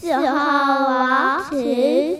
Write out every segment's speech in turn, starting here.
四号王池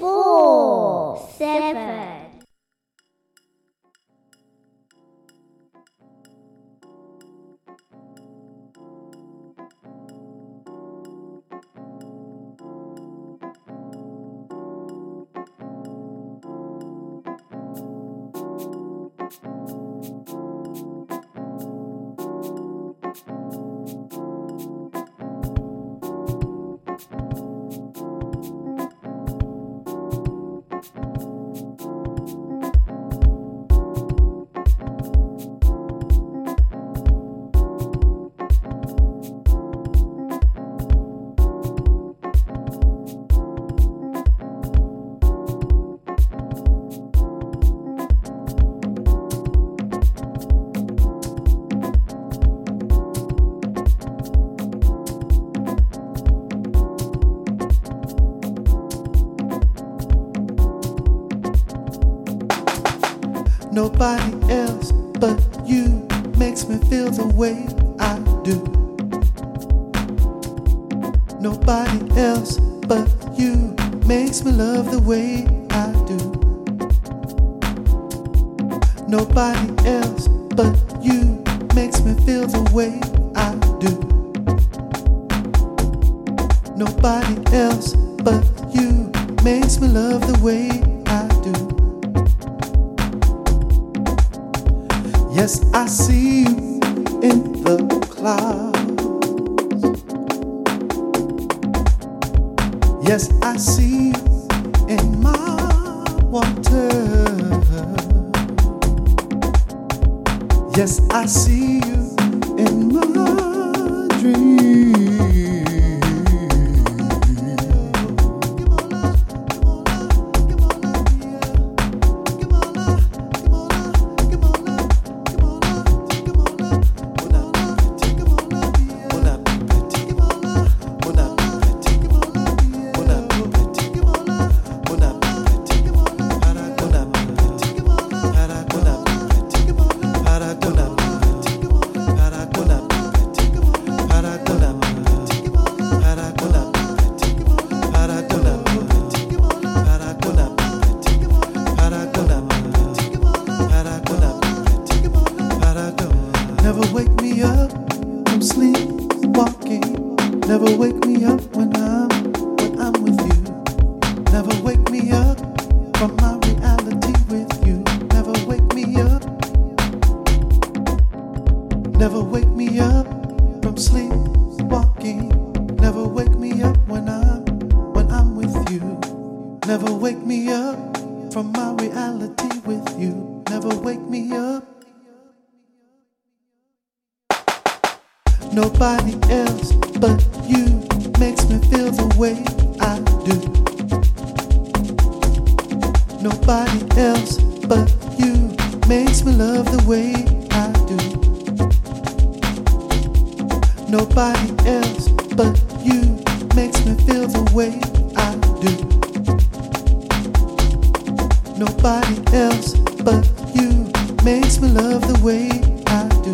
makes me love the way I do.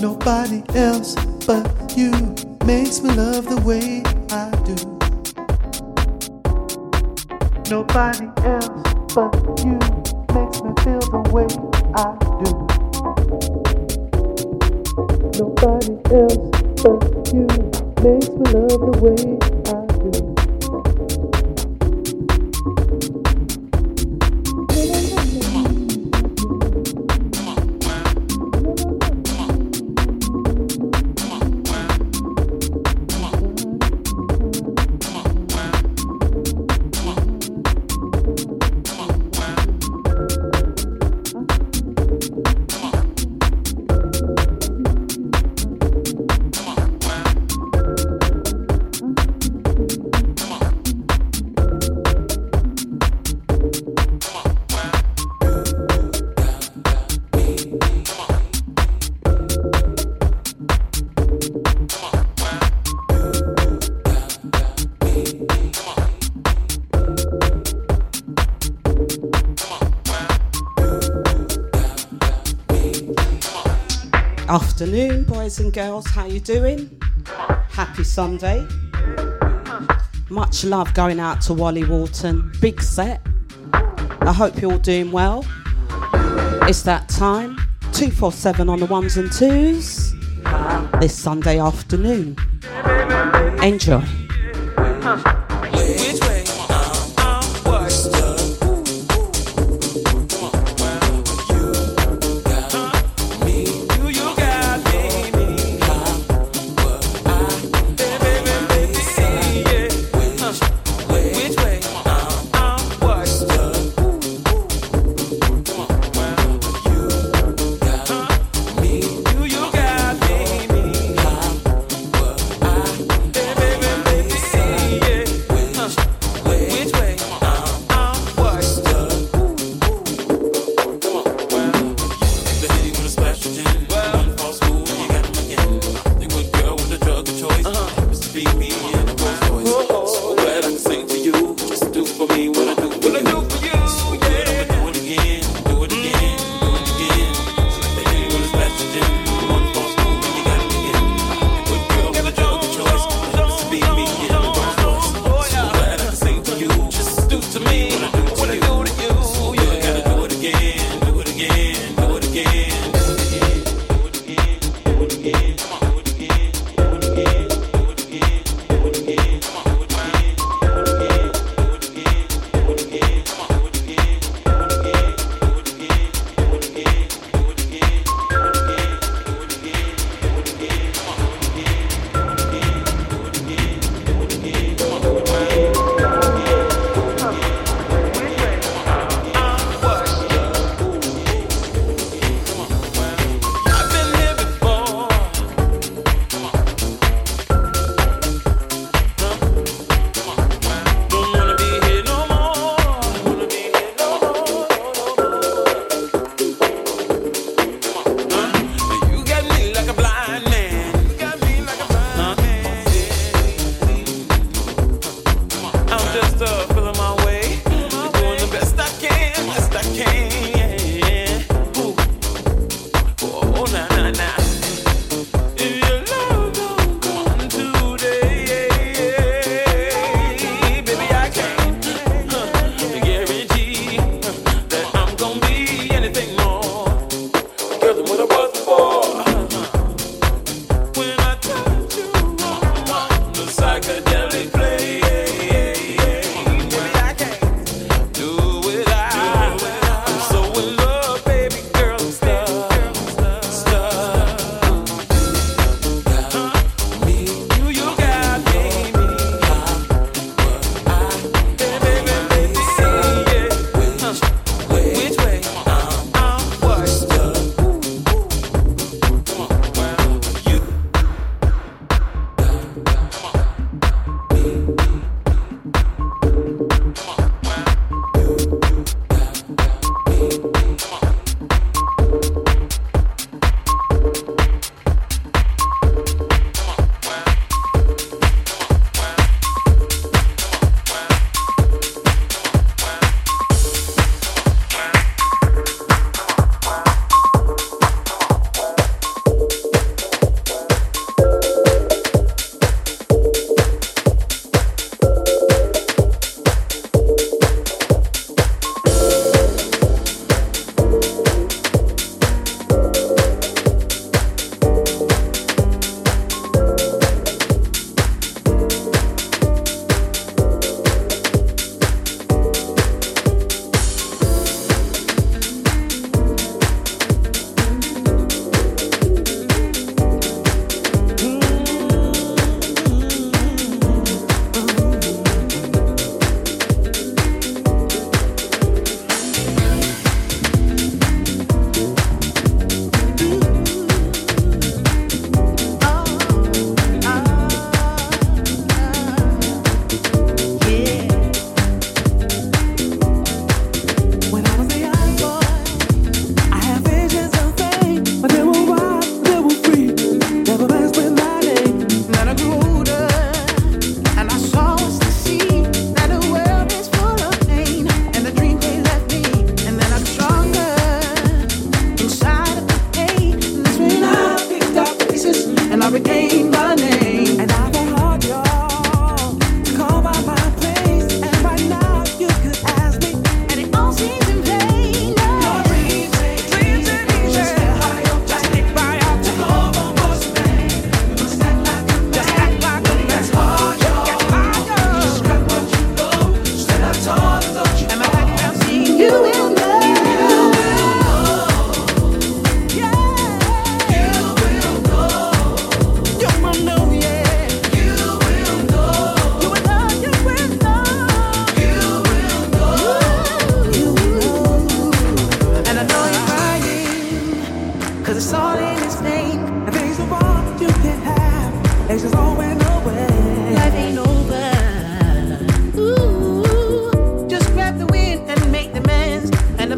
Nobody else but you makes me love the way I do. Nobody else but you makes me feel the way I do. Nobody else but makes me love the way boys and girls. How you doing? Happy Sunday. Much love going out to Wally Walton. Big set. I hope you're all doing well. It's that time. 247 on the ones and twos. This Sunday afternoon. Enjoy.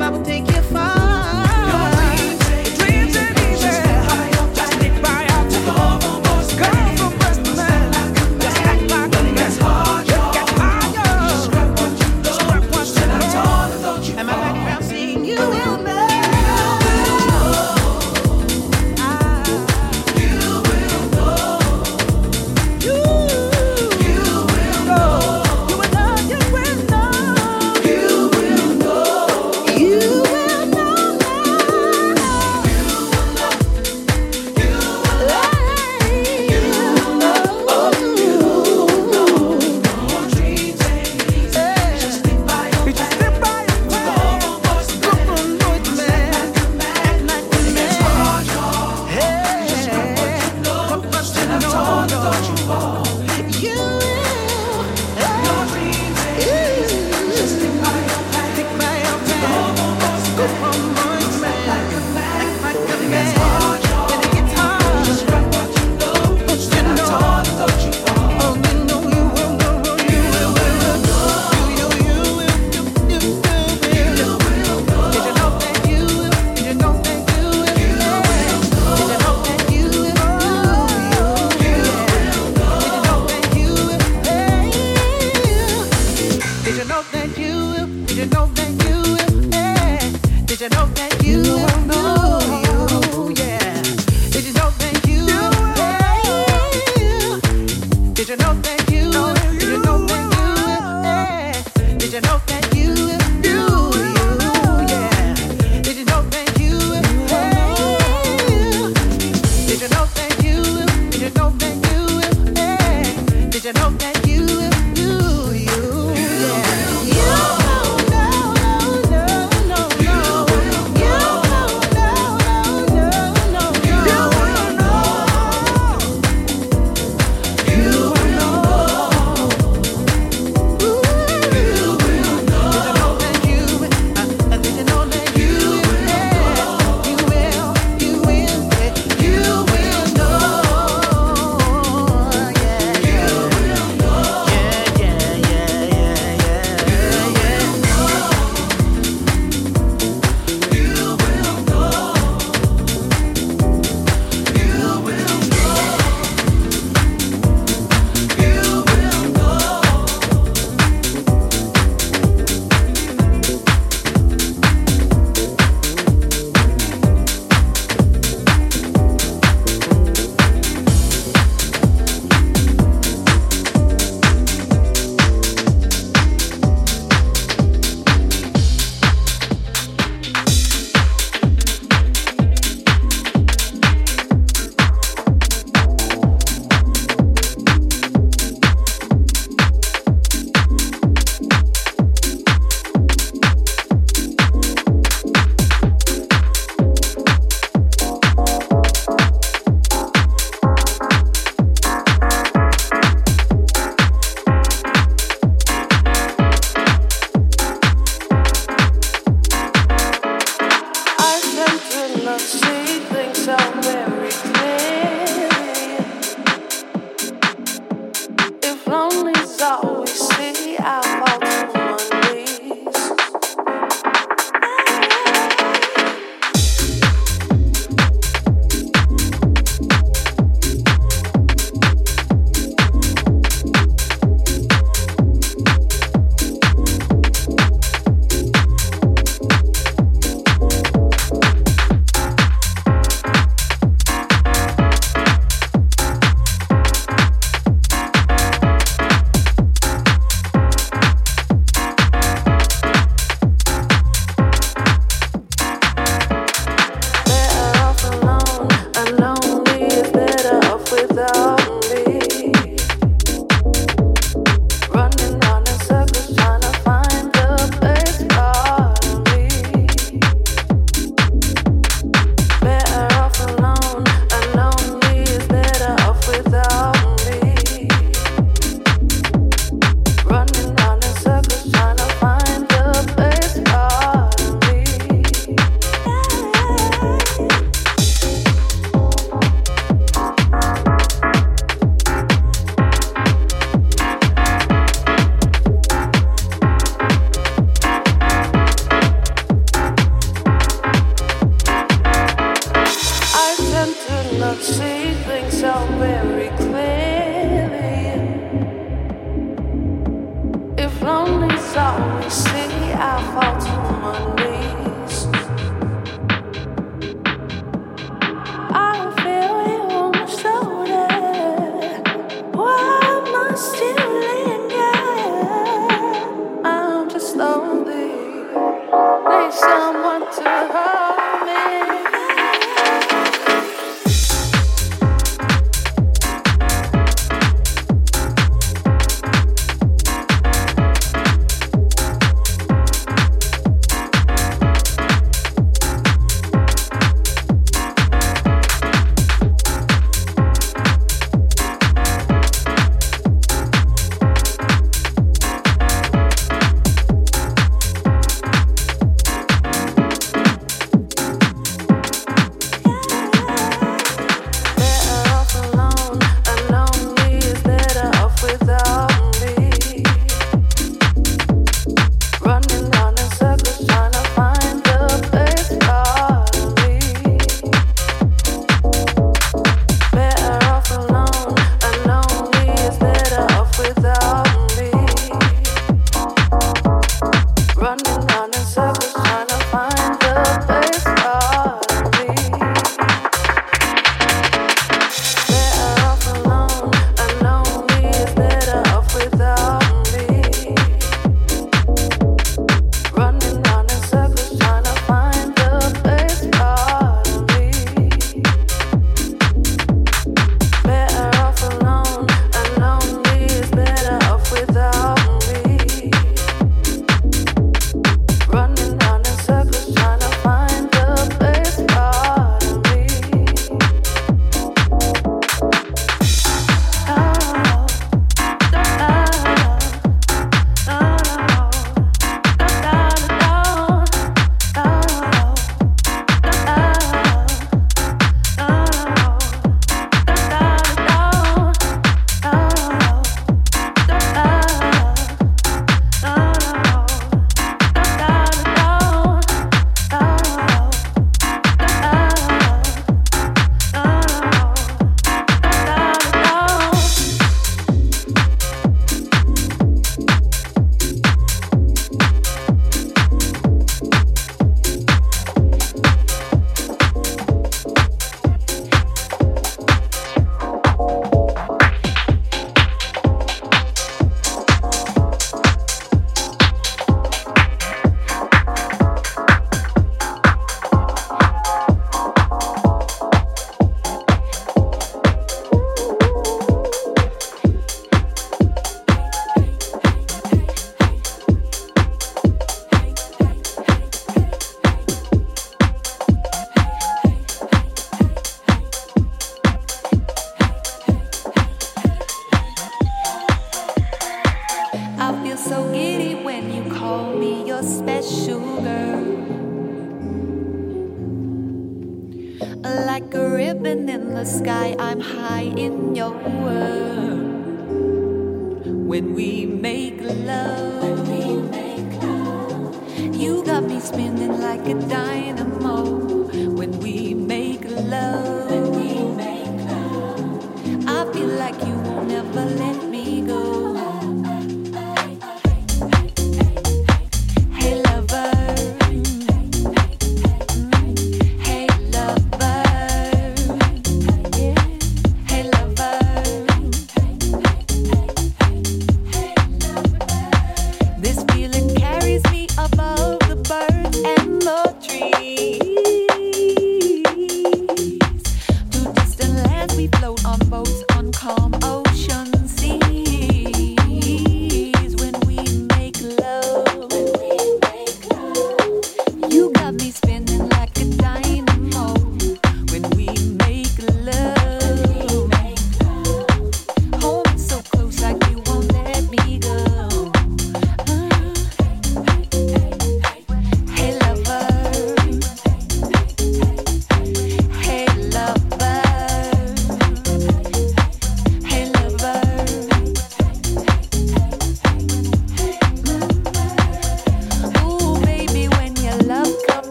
Bible take you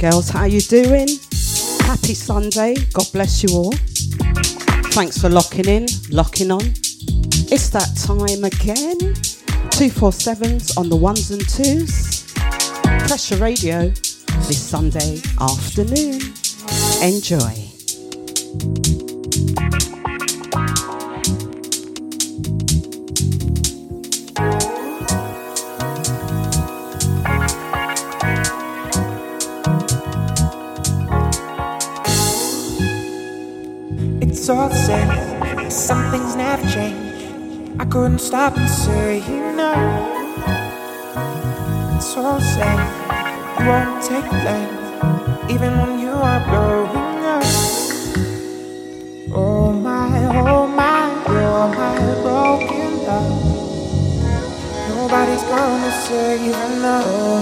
girls. How you doing? Happy Sunday. God bless you all. Thanks for locking in, locking on. It's that time again. 247s on the ones and twos. Pressure Radio this Sunday afternoon. Enjoy. And say. It's all sad. You won't take blame, even when you are blowing up. Oh my, oh my, you're my broken love. Nobody's gonna save you now. Oh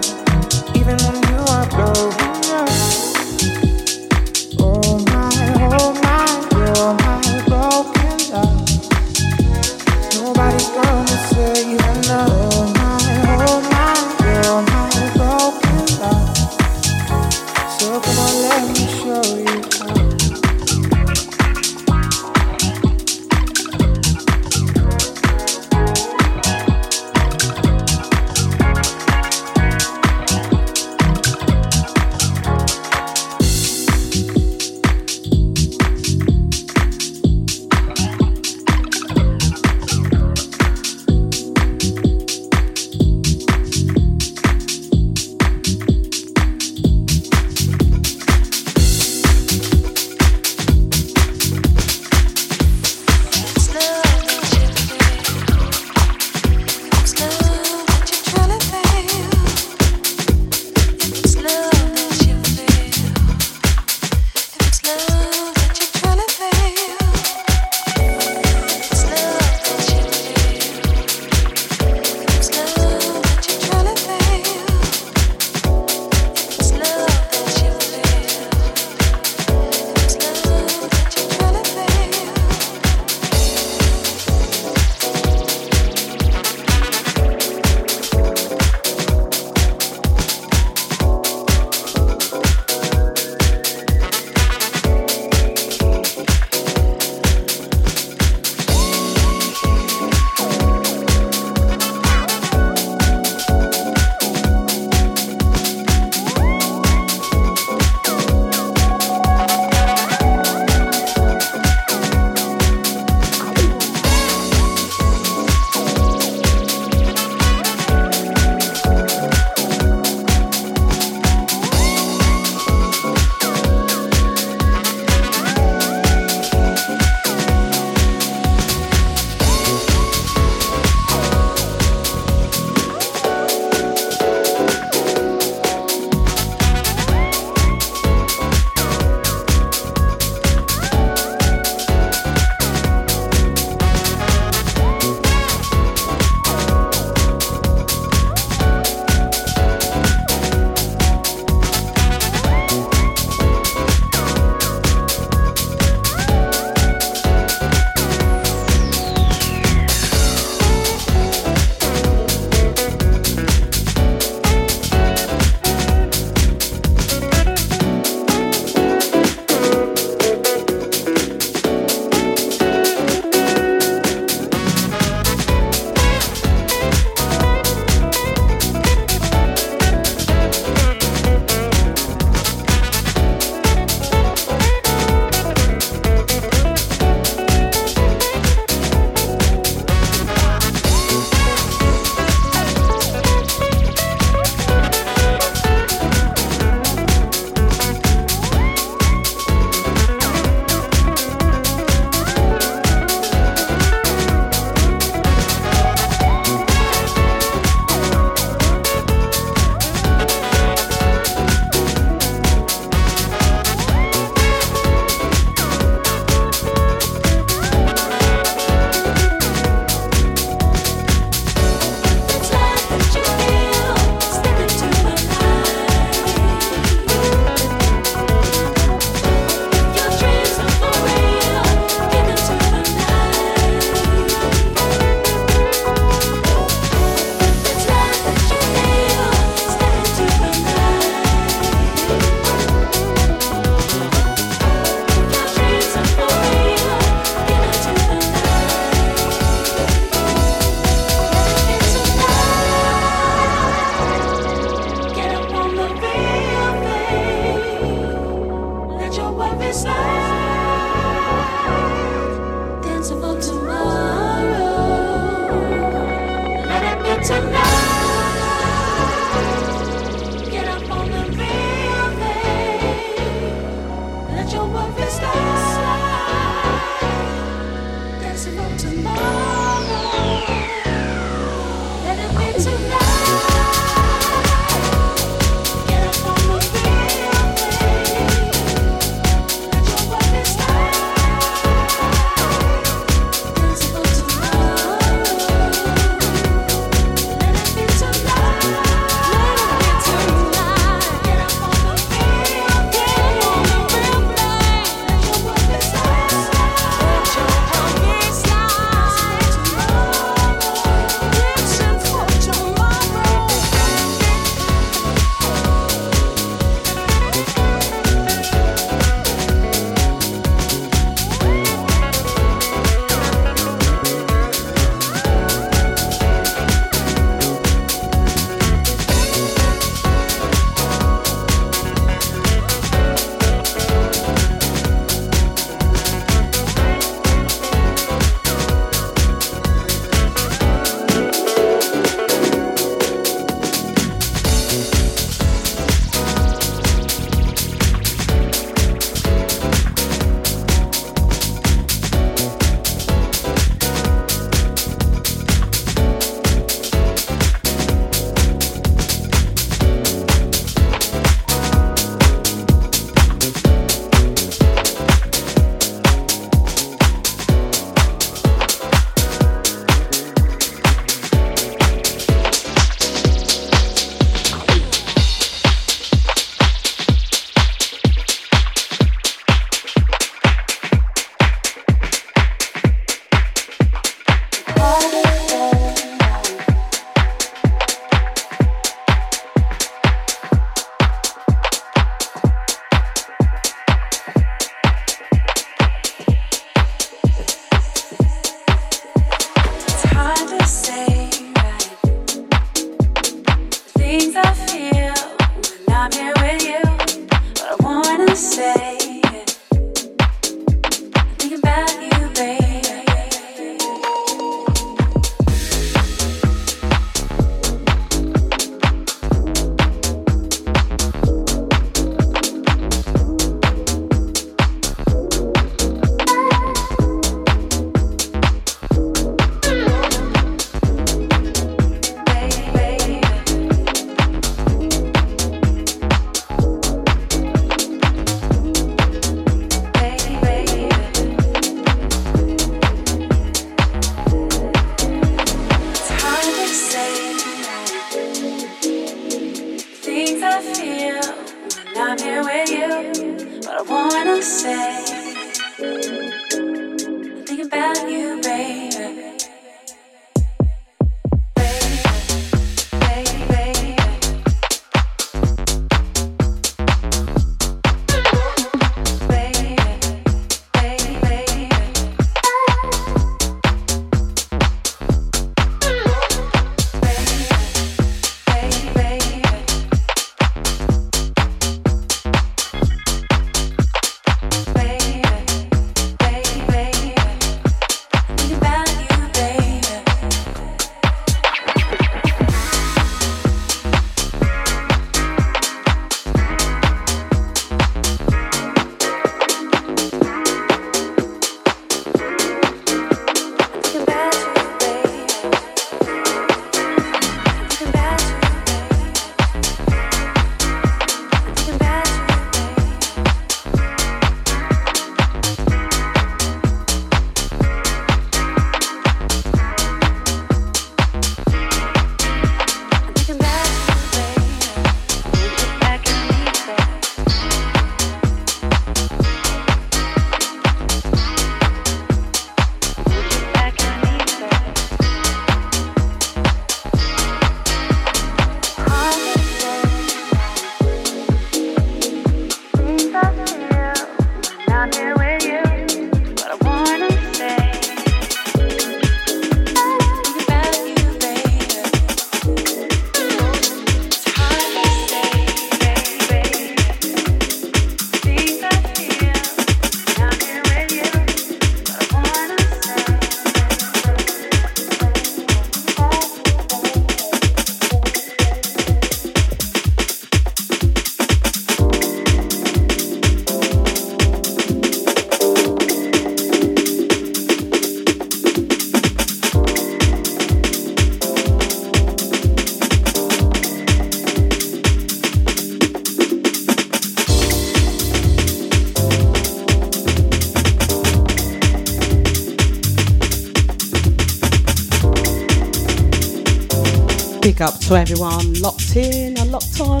up to everyone locked in and locked on.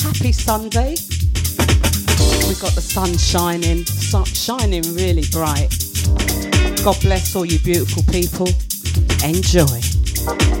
Happy Sunday. We've got the sun shining, sun shining really bright. God bless all you beautiful people. Enjoy.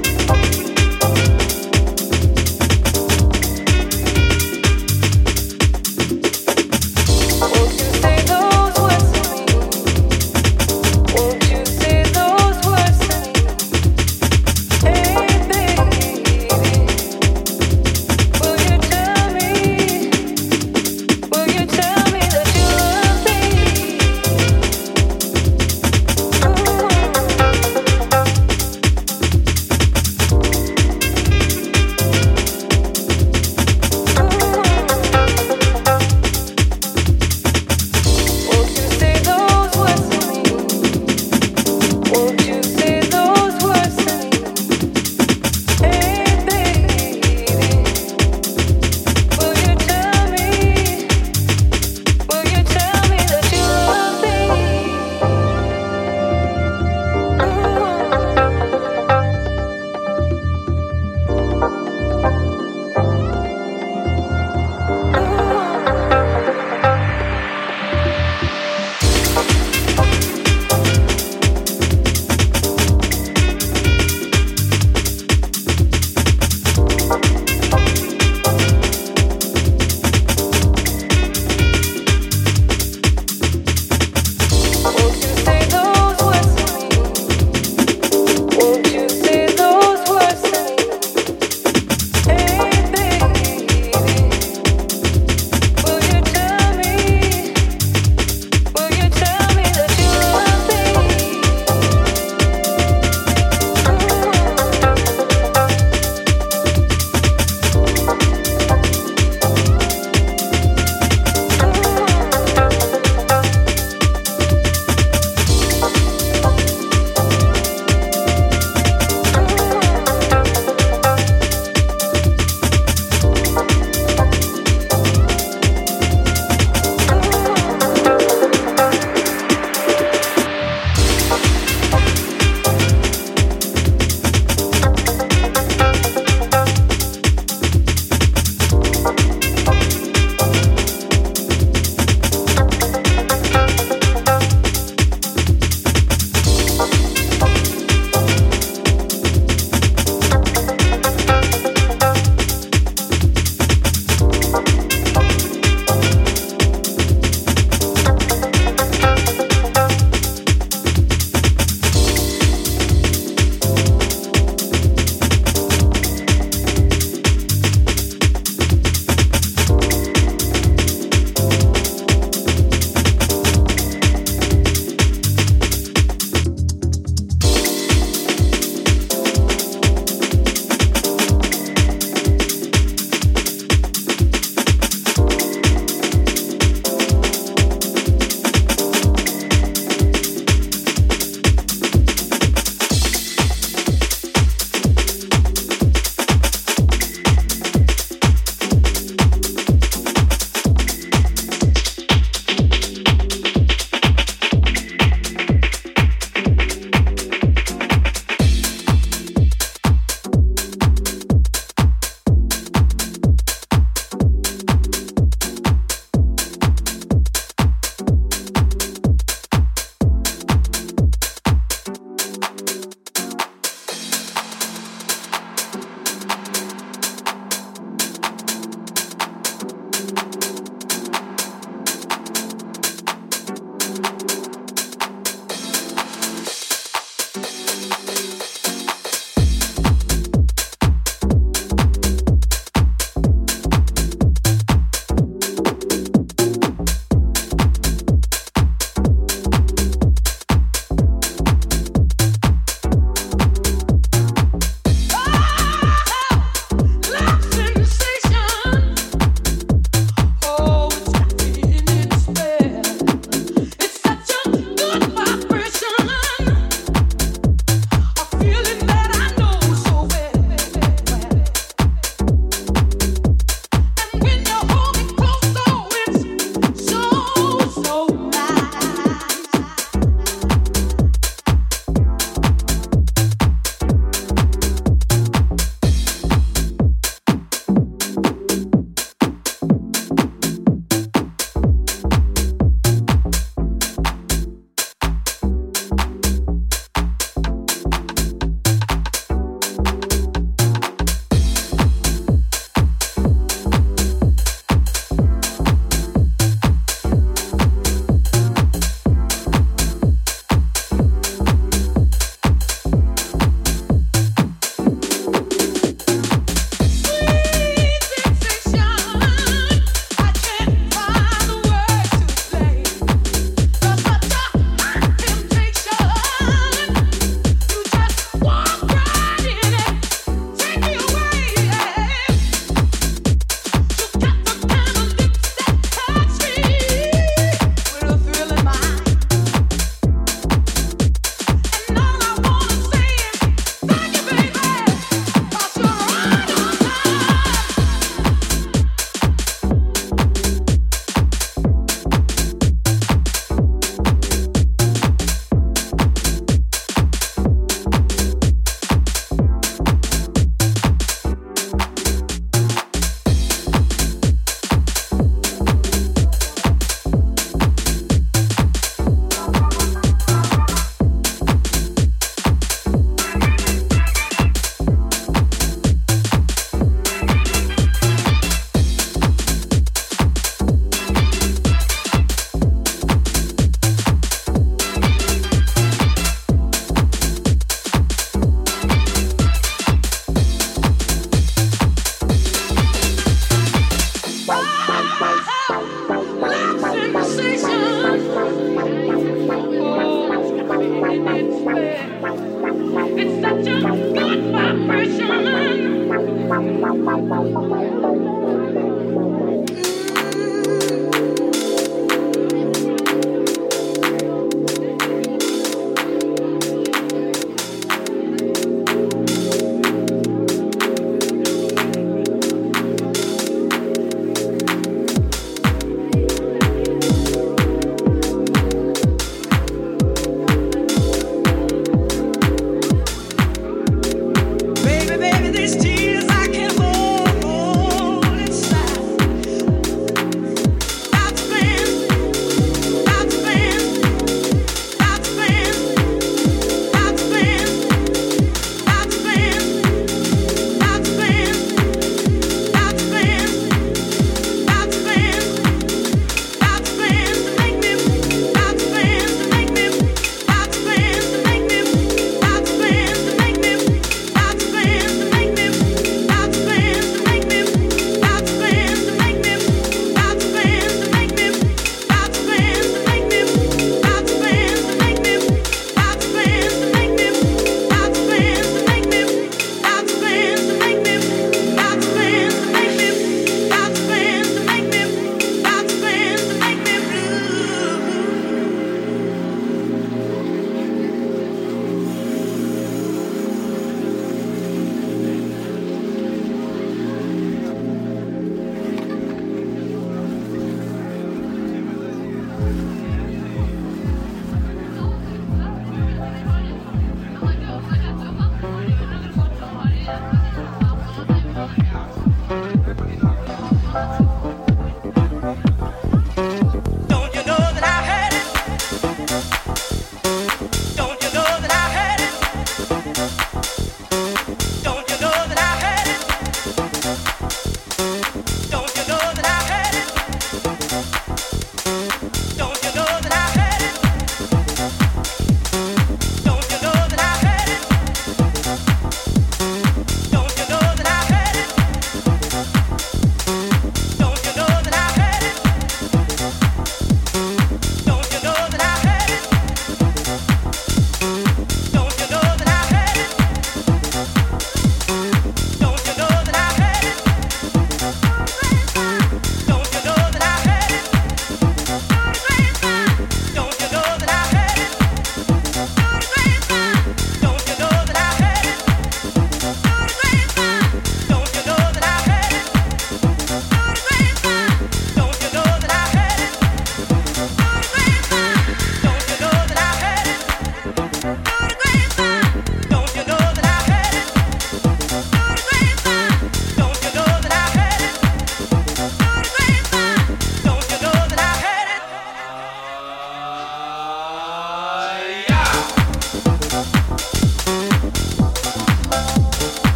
mong mong mong mong mong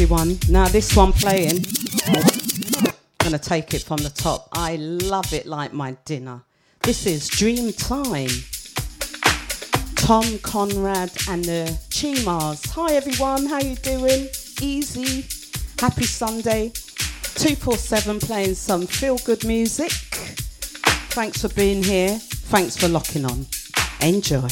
everyone. Now, this one playing, I'm to take it from the top. I love it like my dinner. This is Dream Time. Tom Conrad and the Chimas. Hi everyone, how you doing? Easy. Happy Sunday. 247 playing some feel good music. Thanks for being here. Thanks for locking on. Enjoy.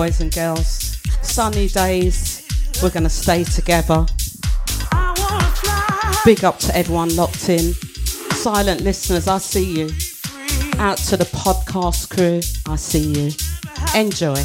Boys and girls, sunny days, we're going to stay together. Big up to everyone locked in. Silent listeners, I see you. Out to the podcast crew, I see you. Enjoy.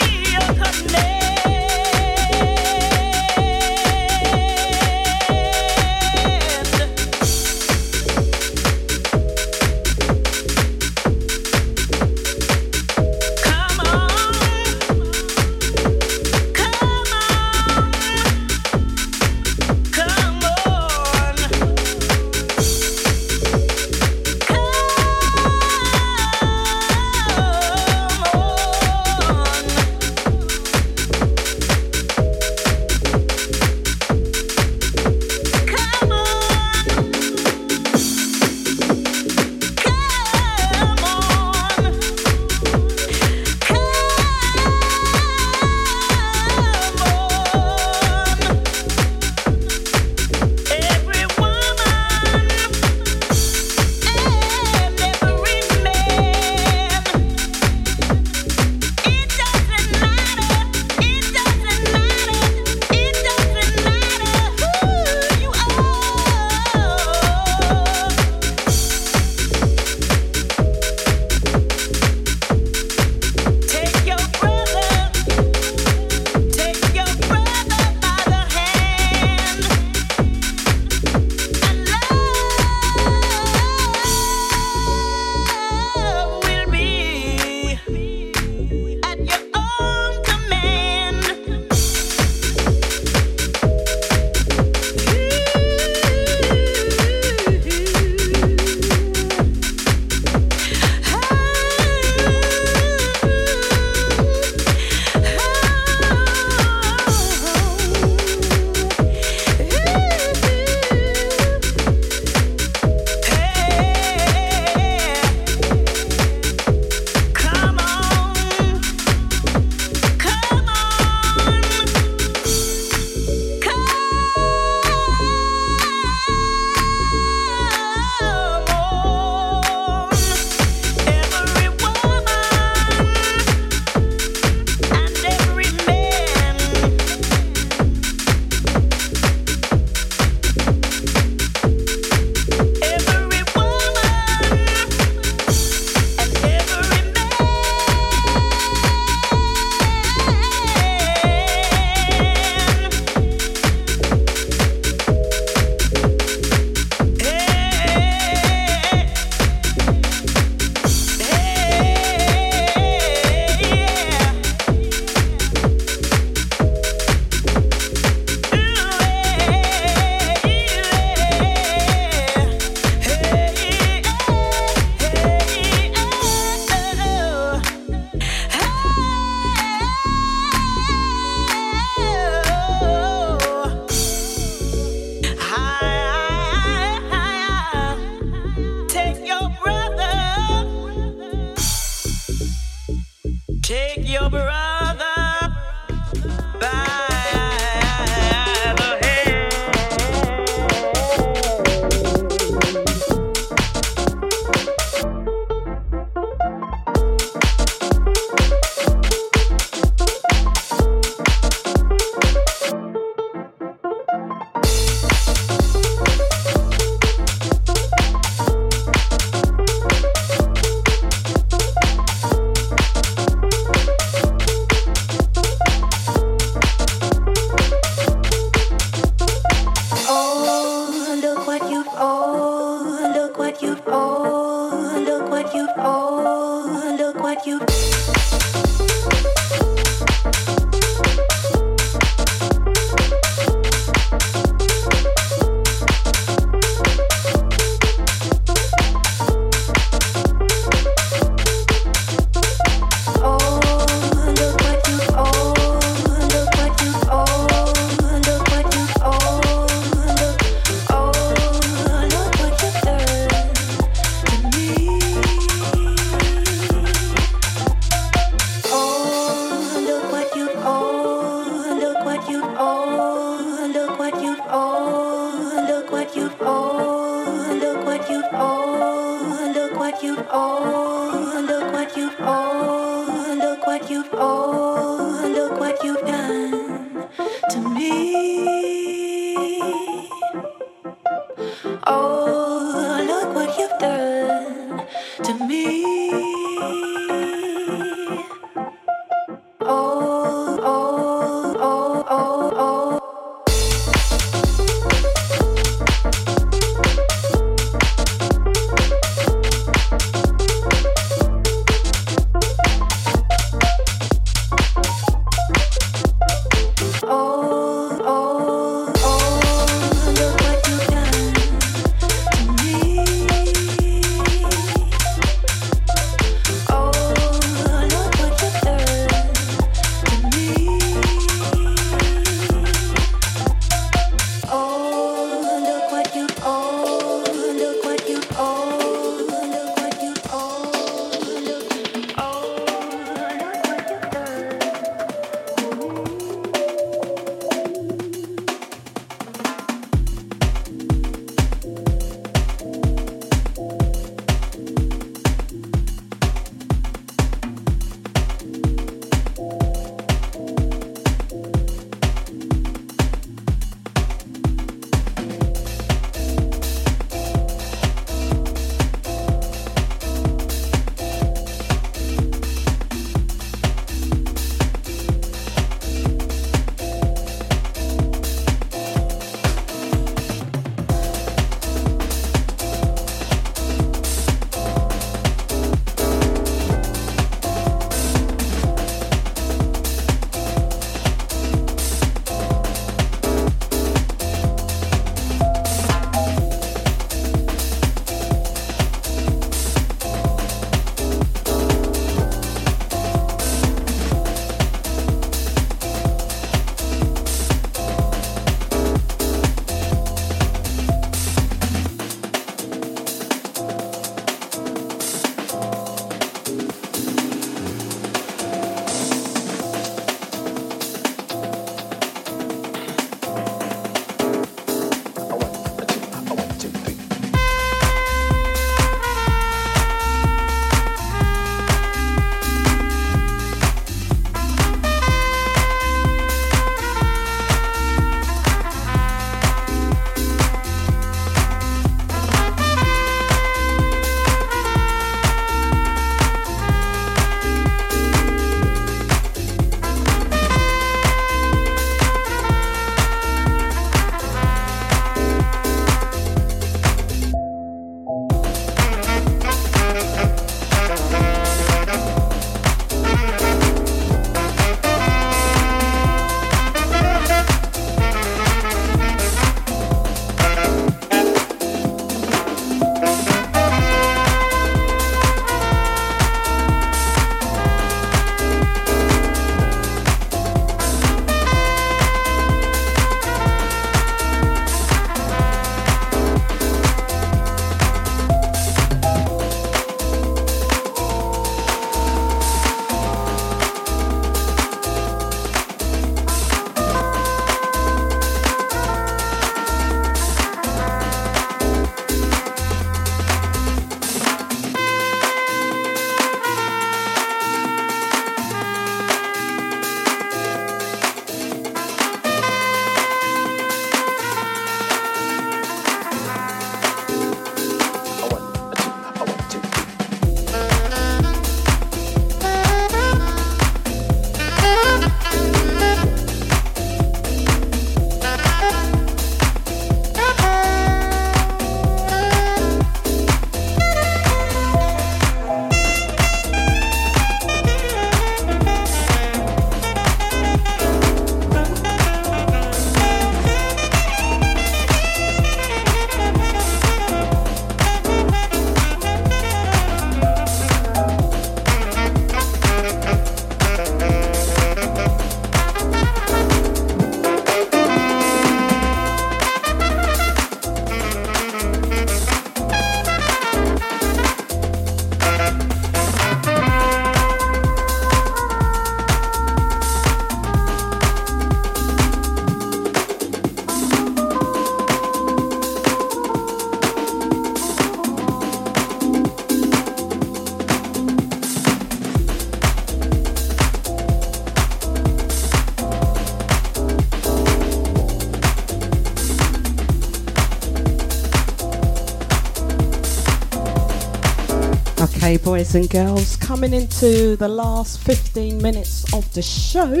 Boys and girls, coming into the last 15 minutes of the show.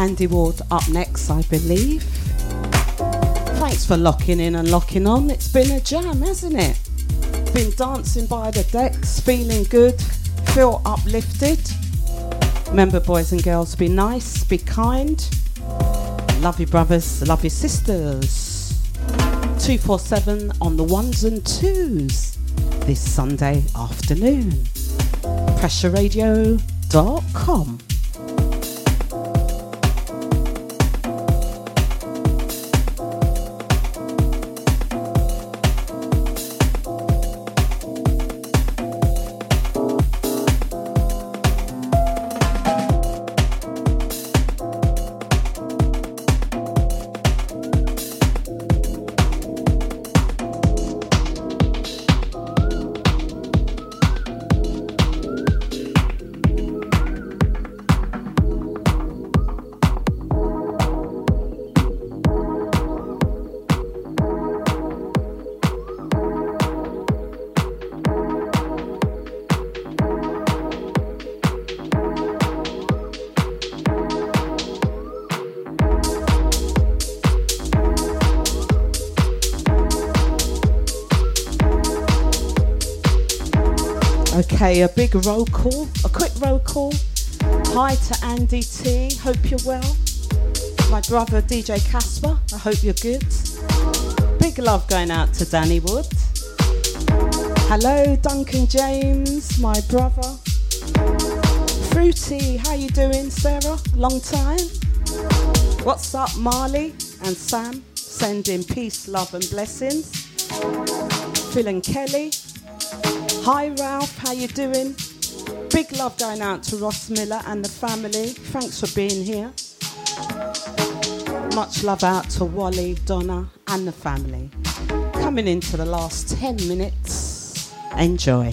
Andy Ward up next, I believe. Thanks for locking in and locking on. It's been a jam, hasn't it? Been dancing by the decks, feeling good, feel uplifted. Remember, boys and girls, be nice, be kind. Love your brothers, love your sisters. 247 on the ones and twos this Sunday afternoon. PressureRadio.com. Okay, a big roll call, a quick roll call. Hi to Andy T, hope you're well. My brother DJ Casper, I hope you're good. Big love going out to Danny Wood. Hello Duncan James, my brother. Fruity, how you doing Sarah? Long time. What's up Marley and Sam? Sending peace, love and blessings. Phil and Kelly, Hi Ralph, how you doing? Big love going out to Ross Miller and the family. Thanks for being here. Much love out to Wally, Donna and the family. Coming into the last 10 minutes. Enjoy.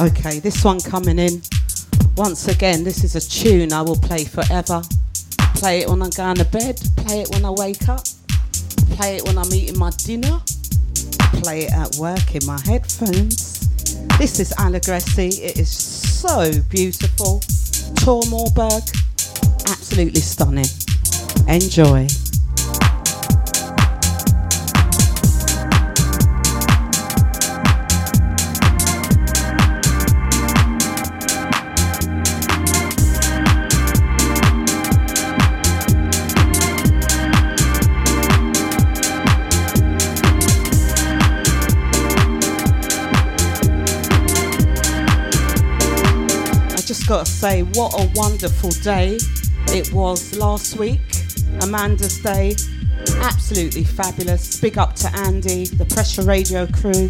Okay, this one coming in. Once again, this is a tune I will play forever. Play it when I'm going to bed, play it when I wake up, play it when I'm eating my dinner, play it at work in my headphones. This is Allegressi. It is so beautiful. Tor Morberg, absolutely stunning. Enjoy. Got to say, what a wonderful day it was last week. Amanda's Day. Absolutely fabulous. Big up to Andy, the Pressure Radio crew,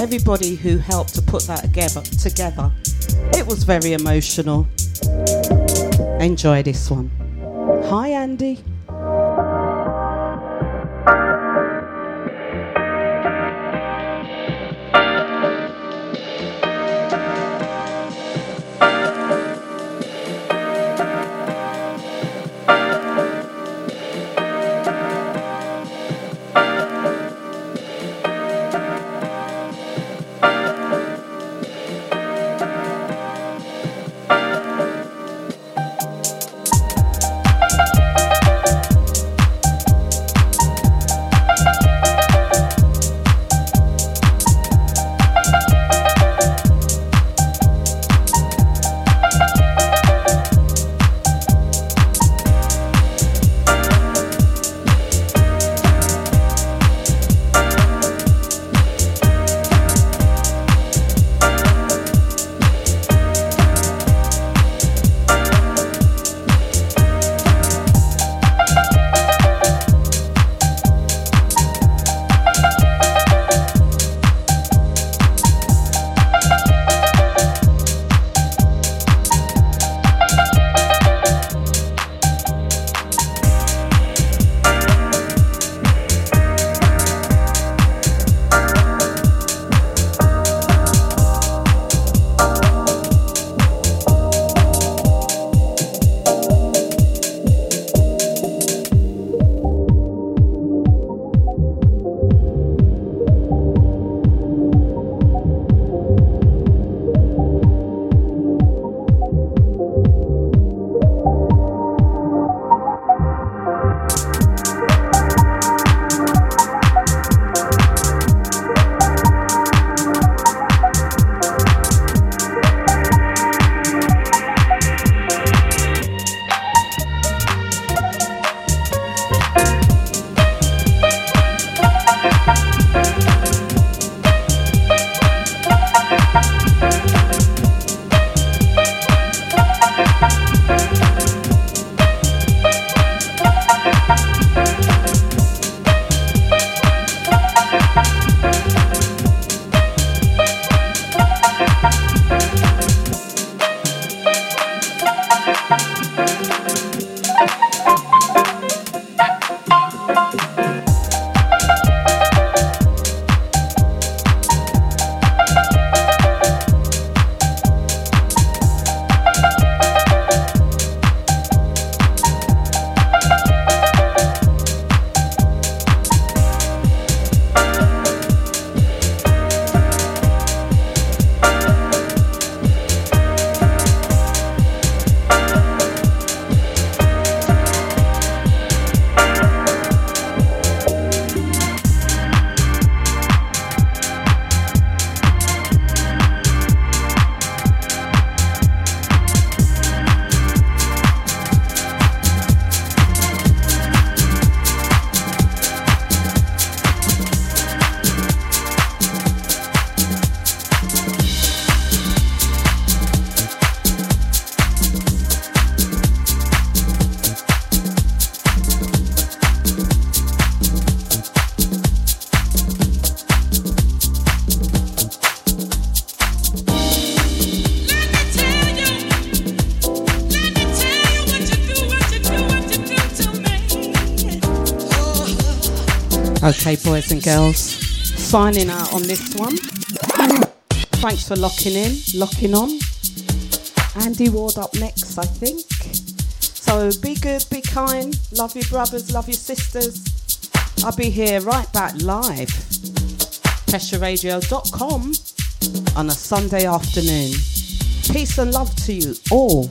everybody who helped to put that together. It was very emotional. Enjoy this one. Hi, Andy. Girls, signing out on this one. Thanks for locking in, locking on. Andy Ward up next, I think. So be good, be kind, love your brothers, love your sisters. I'll be here right back live. PressUreRadio.com on a Sunday afternoon. Peace and love to you all.